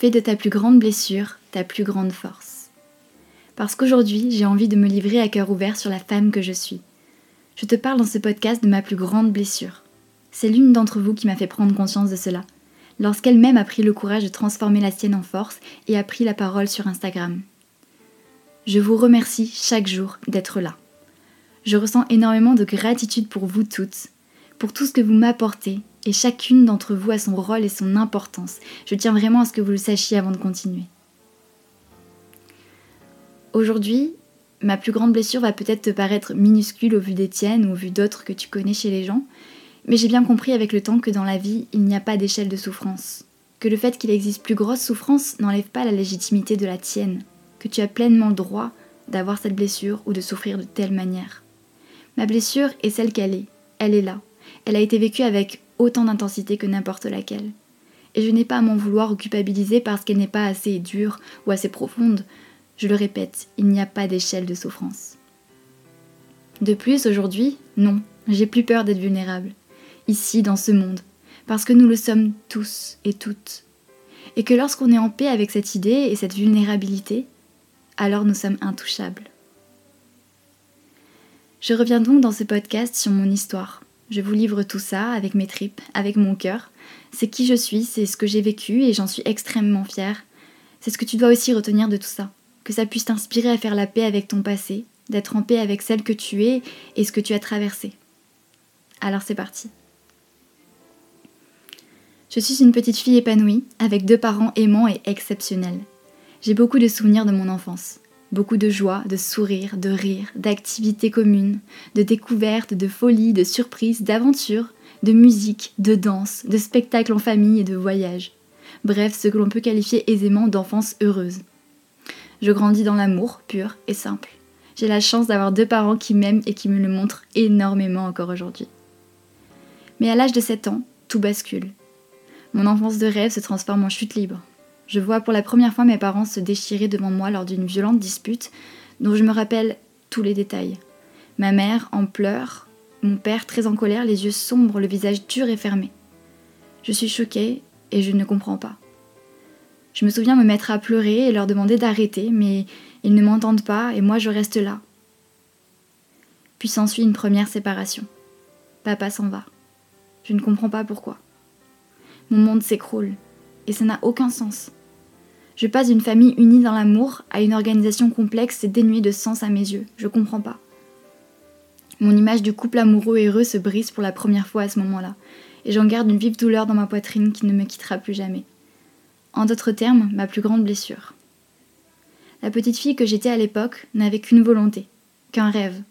Fais de ta plus grande blessure ta plus grande force. Parce qu'aujourd'hui, j'ai envie de me livrer à cœur ouvert sur la femme que je suis. Je te parle dans ce podcast de ma plus grande blessure. C'est l'une d'entre vous qui m'a fait prendre conscience de cela, lorsqu'elle-même a pris le courage de transformer la sienne en force et a pris la parole sur Instagram. Je vous remercie chaque jour d'être là. Je ressens énormément de gratitude pour vous toutes, pour tout ce que vous m'apportez, et chacune d'entre vous a son rôle et son importance. Je tiens vraiment à ce que vous le sachiez avant de continuer. Aujourd'hui, ma plus grande blessure va peut-être te paraître minuscule au vu des tiennes ou au vu d'autres que tu connais chez les gens, mais j'ai bien compris avec le temps que dans la vie, il n'y a pas d'échelle de souffrance. Que le fait qu'il existe plus grosse souffrance n'enlève pas la légitimité de la tienne. Que tu as pleinement le droit d'avoir cette blessure ou de souffrir de telle manière. Ma blessure est celle qu'elle est. Elle est là. Elle a été vécue avec autant d'intensité que n'importe laquelle. Et je n'ai pas à m'en vouloir ou culpabiliser parce qu'elle n'est pas assez dure ou assez profonde. Je le répète, il n'y a pas d'échelle de souffrance. De plus, aujourd'hui, non, j'ai plus peur d'être vulnérable ici dans ce monde, parce que nous le sommes tous et toutes. Et que lorsqu'on est en paix avec cette idée et cette vulnérabilité, alors nous sommes intouchables. Je reviens donc dans ce podcast sur mon histoire. Je vous livre tout ça avec mes tripes, avec mon cœur. C'est qui je suis, c'est ce que j'ai vécu et j'en suis extrêmement fière. C'est ce que tu dois aussi retenir de tout ça. Que ça puisse t'inspirer à faire la paix avec ton passé, d'être en paix avec celle que tu es et ce que tu as traversé. Alors c'est parti. Je suis une petite fille épanouie, avec deux parents aimants et exceptionnels. J'ai beaucoup de souvenirs de mon enfance. Beaucoup de joie, de sourires, de rires, d'activités communes, de découvertes, de folies, de surprises, d'aventures, de musique, de danse, de spectacles en famille et de voyages. Bref, ce que l'on peut qualifier aisément d'enfance heureuse. Je grandis dans l'amour pur et simple. J'ai la chance d'avoir deux parents qui m'aiment et qui me le montrent énormément encore aujourd'hui. Mais à l'âge de 7 ans, tout bascule. Mon enfance de rêve se transforme en chute libre. Je vois pour la première fois mes parents se déchirer devant moi lors d'une violente dispute dont je me rappelle tous les détails. Ma mère en pleurs, mon père très en colère, les yeux sombres, le visage dur et fermé. Je suis choquée et je ne comprends pas. Je me souviens me mettre à pleurer et leur demander d'arrêter, mais ils ne m'entendent pas et moi je reste là. Puis s'ensuit une première séparation. Papa s'en va. Je ne comprends pas pourquoi mon monde s'écroule. Et ça n'a aucun sens. Je passe d'une famille unie dans l'amour à une organisation complexe et dénuée de sens à mes yeux. Je comprends pas. Mon image du couple amoureux et heureux se brise pour la première fois à ce moment-là, et j'en garde une vive douleur dans ma poitrine qui ne me quittera plus jamais. En d'autres termes, ma plus grande blessure. La petite fille que j'étais à l'époque n'avait qu'une volonté, qu'un rêve.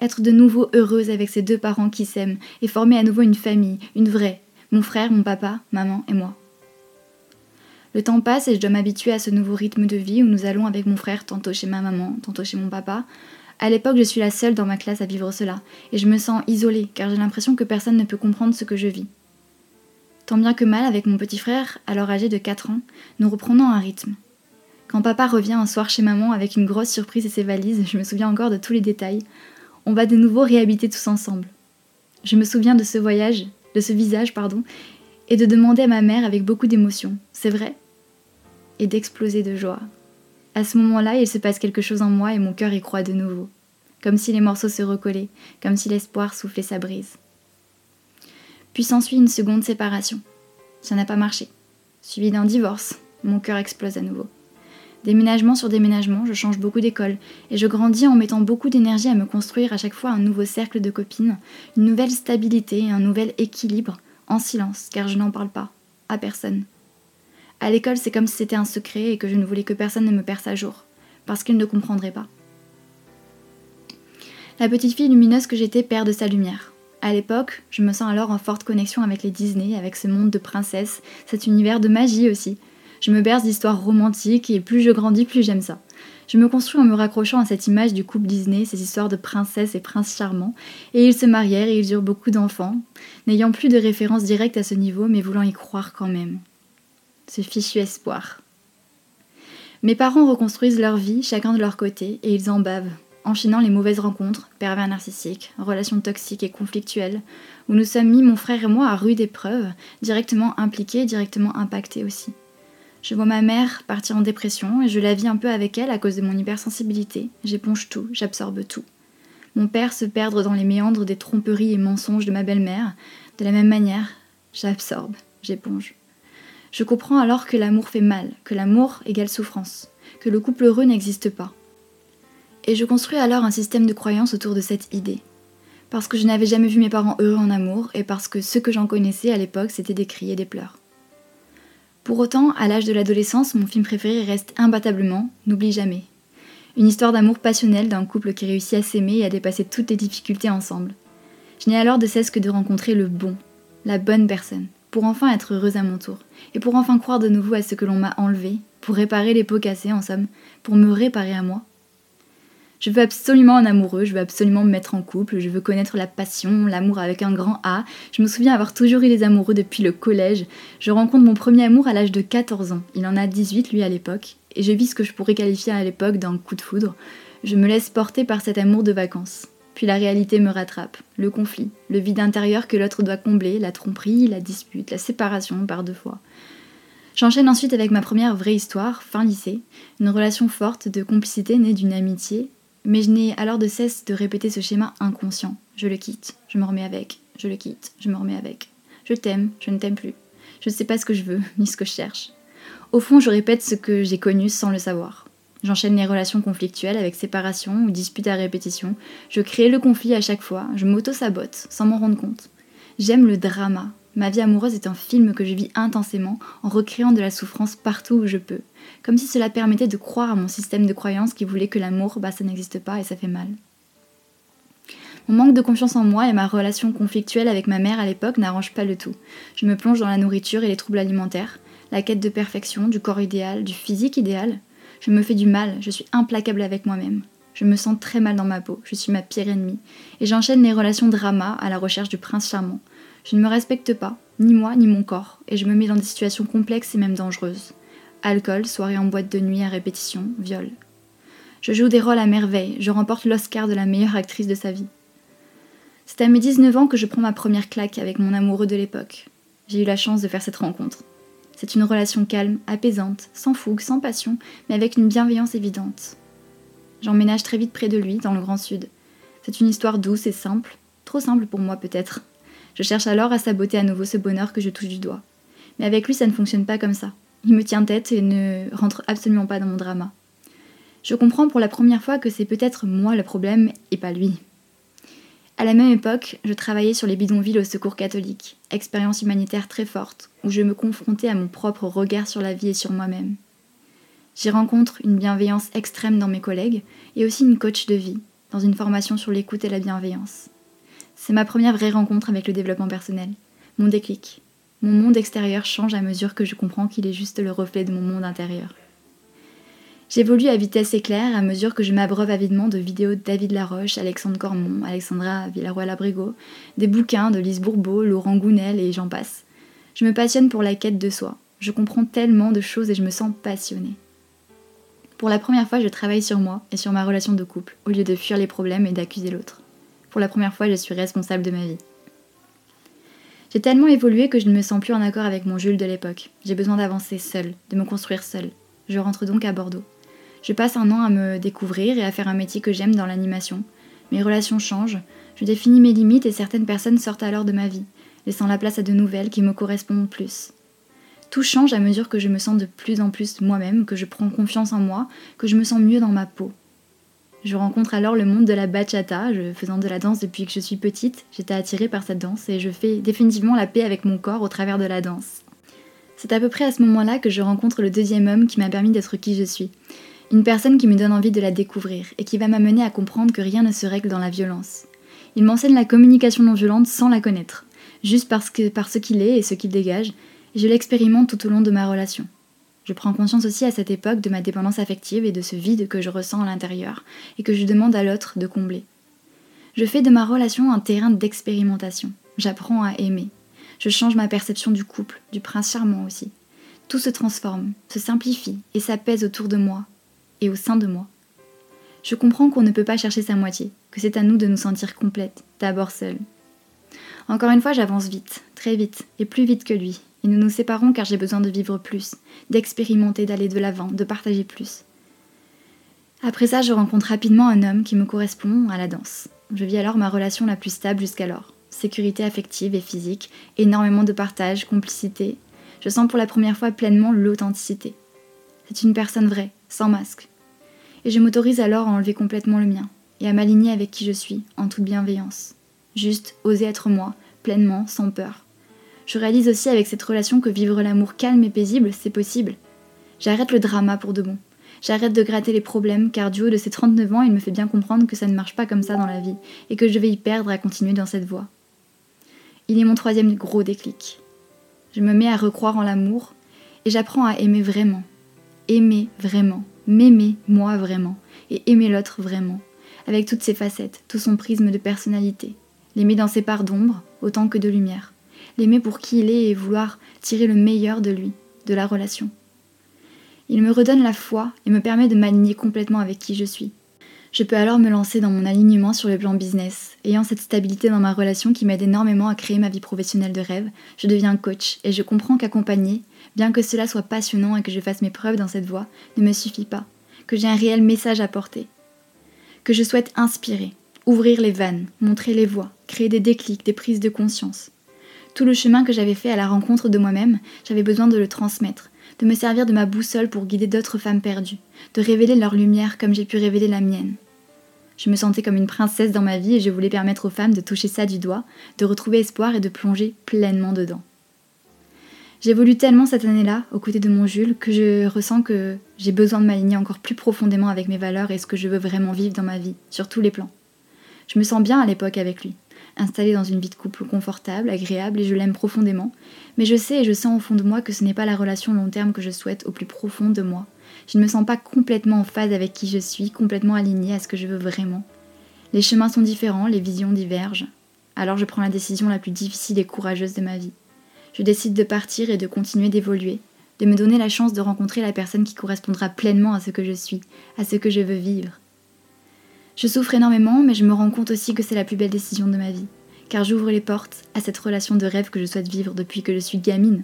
Être de nouveau heureuse avec ses deux parents qui s'aiment et former à nouveau une famille, une vraie, mon frère, mon papa, maman et moi. Le temps passe et je dois m'habituer à ce nouveau rythme de vie où nous allons avec mon frère tantôt chez ma maman, tantôt chez mon papa. À l'époque, je suis la seule dans ma classe à vivre cela, et je me sens isolée car j'ai l'impression que personne ne peut comprendre ce que je vis. Tant bien que mal, avec mon petit frère, alors âgé de 4 ans, nous reprenons un rythme. Quand papa revient un soir chez maman avec une grosse surprise et ses valises, je me souviens encore de tous les détails, on va de nouveau réhabiter tous ensemble. Je me souviens de ce voyage de ce visage, pardon, et de demander à ma mère avec beaucoup d'émotion C'est vrai Et d'exploser de joie. À ce moment-là, il se passe quelque chose en moi et mon cœur y croit de nouveau, comme si les morceaux se recollaient, comme si l'espoir soufflait sa brise. Puis s'ensuit une seconde séparation. Ça n'a pas marché. Suivi d'un divorce, mon cœur explose à nouveau. Déménagement sur déménagement, je change beaucoup d'école et je grandis en mettant beaucoup d'énergie à me construire à chaque fois un nouveau cercle de copines, une nouvelle stabilité, un nouvel équilibre, en silence, car je n'en parle pas, à personne. À l'école, c'est comme si c'était un secret et que je ne voulais que personne ne me perce à jour, parce qu'il ne comprendrait pas. La petite fille lumineuse que j'étais perd de sa lumière. À l'époque, je me sens alors en forte connexion avec les Disney, avec ce monde de princesses, cet univers de magie aussi, je me berce d'histoires romantiques et plus je grandis, plus j'aime ça. Je me construis en me raccrochant à cette image du couple Disney, ces histoires de princesses et princes charmants, et ils se marièrent et ils eurent beaucoup d'enfants, n'ayant plus de référence directe à ce niveau, mais voulant y croire quand même. Ce fichu espoir. Mes parents reconstruisent leur vie, chacun de leur côté, et ils en bavent, enchaînant les mauvaises rencontres, pervers narcissiques, relations toxiques et conflictuelles, où nous sommes mis, mon frère et moi, à rude épreuve, directement impliqués, directement impactés aussi. Je vois ma mère partir en dépression et je la vis un peu avec elle à cause de mon hypersensibilité. J'éponge tout, j'absorbe tout. Mon père se perdre dans les méandres des tromperies et mensonges de ma belle-mère. De la même manière, j'absorbe, j'éponge. Je comprends alors que l'amour fait mal, que l'amour égale souffrance, que le couple heureux n'existe pas. Et je construis alors un système de croyance autour de cette idée. Parce que je n'avais jamais vu mes parents heureux en amour et parce que ce que j'en connaissais à l'époque c'était des cris et des pleurs. Pour autant, à l'âge de l'adolescence, mon film préféré reste imbattablement N'oublie jamais. Une histoire d'amour passionnel d'un couple qui réussit à s'aimer et à dépasser toutes les difficultés ensemble. Je n'ai alors de cesse que de rencontrer le bon, la bonne personne, pour enfin être heureuse à mon tour, et pour enfin croire de nouveau à ce que l'on m'a enlevé, pour réparer les pots cassés en somme, pour me réparer à moi. Je veux absolument un amoureux, je veux absolument me mettre en couple, je veux connaître la passion, l'amour avec un grand A. Je me souviens avoir toujours eu les amoureux depuis le collège. Je rencontre mon premier amour à l'âge de 14 ans. Il en a 18 lui à l'époque. Et je vis ce que je pourrais qualifier à l'époque d'un coup de foudre. Je me laisse porter par cet amour de vacances. Puis la réalité me rattrape. Le conflit, le vide intérieur que l'autre doit combler, la tromperie, la dispute, la séparation par deux fois. J'enchaîne ensuite avec ma première vraie histoire, fin lycée, une relation forte de complicité née d'une amitié mais je n'ai alors de cesse de répéter ce schéma inconscient. Je le quitte, je me remets avec, je le quitte, je me remets avec. Je t'aime, je ne t'aime plus. Je ne sais pas ce que je veux, ni ce que je cherche. Au fond, je répète ce que j'ai connu sans le savoir. J'enchaîne les relations conflictuelles avec séparation ou disputes à répétition. Je crée le conflit à chaque fois, je m'auto-sabote sans m'en rendre compte. J'aime le drama, Ma vie amoureuse est un film que je vis intensément en recréant de la souffrance partout où je peux, comme si cela permettait de croire à mon système de croyance qui voulait que l'amour, bah ça n'existe pas et ça fait mal. Mon manque de confiance en moi et ma relation conflictuelle avec ma mère à l'époque n'arrangent pas le tout. Je me plonge dans la nourriture et les troubles alimentaires, la quête de perfection, du corps idéal, du physique idéal. Je me fais du mal, je suis implacable avec moi-même. Je me sens très mal dans ma peau, je suis ma pire ennemie. Et j'enchaîne les relations drama à la recherche du prince charmant, je ne me respecte pas, ni moi ni mon corps, et je me mets dans des situations complexes et même dangereuses. Alcool, soirée en boîte de nuit à répétition, viol. Je joue des rôles à merveille, je remporte l'Oscar de la meilleure actrice de sa vie. C'est à mes 19 ans que je prends ma première claque avec mon amoureux de l'époque. J'ai eu la chance de faire cette rencontre. C'est une relation calme, apaisante, sans fougue, sans passion, mais avec une bienveillance évidente. J'emménage très vite près de lui, dans le Grand Sud. C'est une histoire douce et simple, trop simple pour moi peut-être, je cherche alors à saboter à nouveau ce bonheur que je touche du doigt. Mais avec lui, ça ne fonctionne pas comme ça. Il me tient tête et ne rentre absolument pas dans mon drama. Je comprends pour la première fois que c'est peut-être moi le problème et pas lui. À la même époque, je travaillais sur les bidonvilles au secours catholique, expérience humanitaire très forte, où je me confrontais à mon propre regard sur la vie et sur moi-même. J'y rencontre une bienveillance extrême dans mes collègues et aussi une coach de vie, dans une formation sur l'écoute et la bienveillance. C'est ma première vraie rencontre avec le développement personnel, mon déclic. Mon monde extérieur change à mesure que je comprends qu'il est juste le reflet de mon monde intérieur. J'évolue à vitesse éclair à mesure que je m'abreuve avidement de vidéos de David Laroche, Alexandre Cormon, Alexandra Villaroy-Labrigo, des bouquins de Lise Bourbeau, Laurent Gounel et j'en passe. Je me passionne pour la quête de soi. Je comprends tellement de choses et je me sens passionnée. Pour la première fois, je travaille sur moi et sur ma relation de couple, au lieu de fuir les problèmes et d'accuser l'autre. Pour la première fois, je suis responsable de ma vie. J'ai tellement évolué que je ne me sens plus en accord avec mon Jules de l'époque. J'ai besoin d'avancer seule, de me construire seule. Je rentre donc à Bordeaux. Je passe un an à me découvrir et à faire un métier que j'aime dans l'animation. Mes relations changent, je définis mes limites et certaines personnes sortent alors de ma vie, laissant la place à de nouvelles qui me correspondent plus. Tout change à mesure que je me sens de plus en plus moi-même, que je prends confiance en moi, que je me sens mieux dans ma peau. Je rencontre alors le monde de la bachata. Faisant de la danse depuis que je suis petite, j'étais attirée par cette danse et je fais définitivement la paix avec mon corps au travers de la danse. C'est à peu près à ce moment-là que je rencontre le deuxième homme qui m'a permis d'être qui je suis. Une personne qui me donne envie de la découvrir et qui va m'amener à comprendre que rien ne se règle dans la violence. Il m'enseigne la communication non violente sans la connaître, juste parce par ce qu'il est et ce qu'il dégage, et je l'expérimente tout au long de ma relation. Je prends conscience aussi à cette époque de ma dépendance affective et de ce vide que je ressens à l'intérieur et que je demande à l'autre de combler. Je fais de ma relation un terrain d'expérimentation. J'apprends à aimer. Je change ma perception du couple, du prince charmant aussi. Tout se transforme, se simplifie et s'apaise autour de moi et au sein de moi. Je comprends qu'on ne peut pas chercher sa moitié, que c'est à nous de nous sentir complètes, d'abord seule. Encore une fois, j'avance vite, très vite, et plus vite que lui, Et nous nous séparons car j'ai besoin de vivre plus, d'expérimenter, d'aller de l'avant, de partager plus. Après ça, je rencontre rapidement un homme qui me correspond à la danse. Je vis alors ma relation la plus stable jusqu'alors. Sécurité affective et physique, énormément de partage, complicité. Je sens pour la première fois pleinement l'authenticité. C'est une personne vraie, sans masque. Et je m'autorise alors à enlever complètement le mien et à m'aligner avec qui je suis, en toute bienveillance. Juste oser être moi, pleinement, sans peur. Je réalise aussi avec cette relation que vivre l'amour calme et paisible, c'est possible. J'arrête le drama pour de bon. J'arrête de gratter les problèmes car du haut de ces 39 ans, il me fait bien comprendre que ça ne marche pas comme ça dans la vie et que je vais y perdre à continuer dans cette voie. Il est mon troisième gros déclic. Je me mets à recroire en l'amour et j'apprends à aimer vraiment. Aimer vraiment. M'aimer moi vraiment. Et aimer l'autre vraiment. Avec toutes ses facettes, tout son prisme de personnalité. L'aimer dans ses parts d'ombre autant que de lumière. L'aimer pour qui il est et vouloir tirer le meilleur de lui, de la relation. Il me redonne la foi et me permet de m'aligner complètement avec qui je suis. Je peux alors me lancer dans mon alignement sur le plan business. Ayant cette stabilité dans ma relation qui m'aide énormément à créer ma vie professionnelle de rêve, je deviens coach et je comprends qu'accompagner, bien que cela soit passionnant et que je fasse mes preuves dans cette voie, ne me suffit pas, que j'ai un réel message à porter, que je souhaite inspirer, ouvrir les vannes, montrer les voies, créer des déclics, des prises de conscience. Tout le chemin que j'avais fait à la rencontre de moi-même, j'avais besoin de le transmettre, de me servir de ma boussole pour guider d'autres femmes perdues, de révéler leur lumière comme j'ai pu révéler la mienne. Je me sentais comme une princesse dans ma vie et je voulais permettre aux femmes de toucher ça du doigt, de retrouver espoir et de plonger pleinement dedans. J'évolue tellement cette année-là, aux côtés de mon Jules, que je ressens que j'ai besoin de m'aligner encore plus profondément avec mes valeurs et ce que je veux vraiment vivre dans ma vie, sur tous les plans. Je me sens bien à l'époque avec lui installée dans une vie de couple confortable, agréable, et je l'aime profondément. Mais je sais et je sens au fond de moi que ce n'est pas la relation long terme que je souhaite au plus profond de moi. Je ne me sens pas complètement en phase avec qui je suis, complètement alignée à ce que je veux vraiment. Les chemins sont différents, les visions divergent. Alors je prends la décision la plus difficile et courageuse de ma vie. Je décide de partir et de continuer d'évoluer, de me donner la chance de rencontrer la personne qui correspondra pleinement à ce que je suis, à ce que je veux vivre. Je souffre énormément, mais je me rends compte aussi que c'est la plus belle décision de ma vie, car j'ouvre les portes à cette relation de rêve que je souhaite vivre depuis que je suis gamine.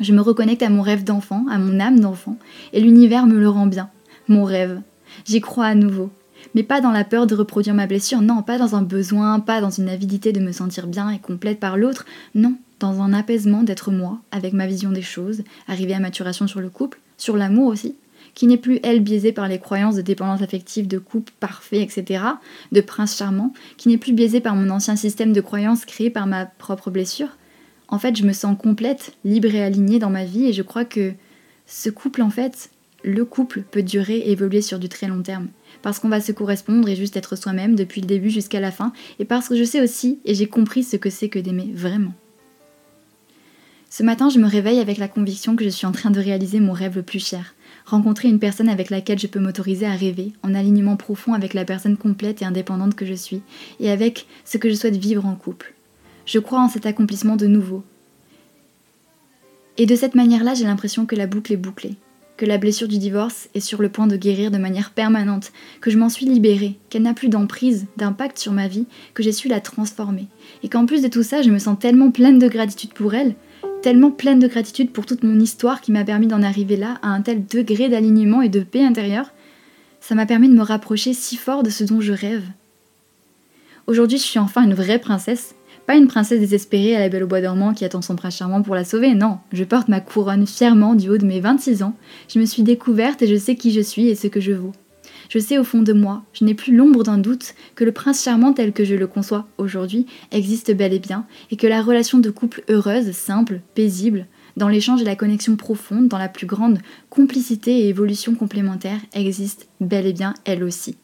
Je me reconnecte à mon rêve d'enfant, à mon âme d'enfant, et l'univers me le rend bien, mon rêve. J'y crois à nouveau, mais pas dans la peur de reproduire ma blessure, non, pas dans un besoin, pas dans une avidité de me sentir bien et complète par l'autre, non, dans un apaisement d'être moi, avec ma vision des choses, arriver à maturation sur le couple, sur l'amour aussi, qui n'est plus, elle, biaisée par les croyances de dépendance affective, de couple parfait, etc., de prince charmant, qui n'est plus biaisée par mon ancien système de croyances créé par ma propre blessure. En fait, je me sens complète, libre et alignée dans ma vie et je crois que ce couple, en fait, le couple peut durer et évoluer sur du très long terme. Parce qu'on va se correspondre et juste être soi-même depuis le début jusqu'à la fin, et parce que je sais aussi et j'ai compris ce que c'est que d'aimer vraiment. Ce matin, je me réveille avec la conviction que je suis en train de réaliser mon rêve le plus cher, rencontrer une personne avec laquelle je peux m'autoriser à rêver, en alignement profond avec la personne complète et indépendante que je suis, et avec ce que je souhaite vivre en couple. Je crois en cet accomplissement de nouveau. Et de cette manière-là, j'ai l'impression que la boucle est bouclée, que la blessure du divorce est sur le point de guérir de manière permanente, que je m'en suis libérée, qu'elle n'a plus d'emprise, d'impact sur ma vie, que j'ai su la transformer, et qu'en plus de tout ça, je me sens tellement pleine de gratitude pour elle tellement pleine de gratitude pour toute mon histoire qui m'a permis d'en arriver là à un tel degré d'alignement et de paix intérieure. Ça m'a permis de me rapprocher si fort de ce dont je rêve. Aujourd'hui, je suis enfin une vraie princesse. Pas une princesse désespérée à la belle au bois dormant qui attend son prince charmant pour la sauver, non. Je porte ma couronne fièrement du haut de mes 26 ans. Je me suis découverte et je sais qui je suis et ce que je vaux. Je sais au fond de moi, je n'ai plus l'ombre d'un doute, que le prince charmant tel que je le conçois aujourd'hui existe bel et bien, et que la relation de couple heureuse, simple, paisible, dans l'échange et la connexion profonde, dans la plus grande complicité et évolution complémentaire, existe bel et bien elle aussi.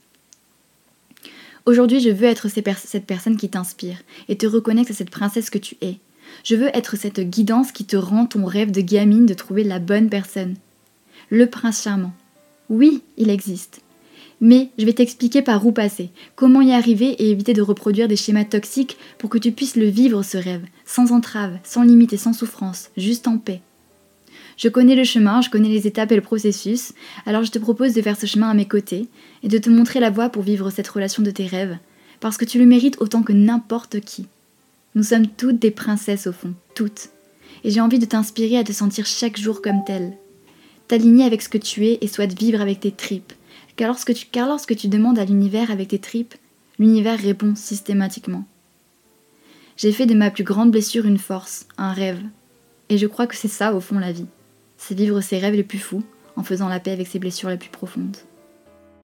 Aujourd'hui, je veux être cette personne qui t'inspire et te reconnecte à cette princesse que tu es. Je veux être cette guidance qui te rend ton rêve de gamine de trouver la bonne personne. Le prince charmant. Oui, il existe. Mais je vais t'expliquer par où passer, comment y arriver et éviter de reproduire des schémas toxiques pour que tu puisses le vivre ce rêve, sans entrave, sans limite et sans souffrance, juste en paix. Je connais le chemin, je connais les étapes et le processus, alors je te propose de faire ce chemin à mes côtés et de te montrer la voie pour vivre cette relation de tes rêves, parce que tu le mérites autant que n'importe qui. Nous sommes toutes des princesses au fond, toutes. Et j'ai envie de t'inspirer à te sentir chaque jour comme tel. T'aligner avec ce que tu es et souhaite vivre avec tes tripes. Car lorsque tu demandes à l'univers avec tes tripes, l'univers répond systématiquement. J'ai fait de ma plus grande blessure une force, un rêve. Et je crois que c'est ça au fond la vie. C'est vivre ses rêves les plus fous en faisant la paix avec ses blessures les plus profondes.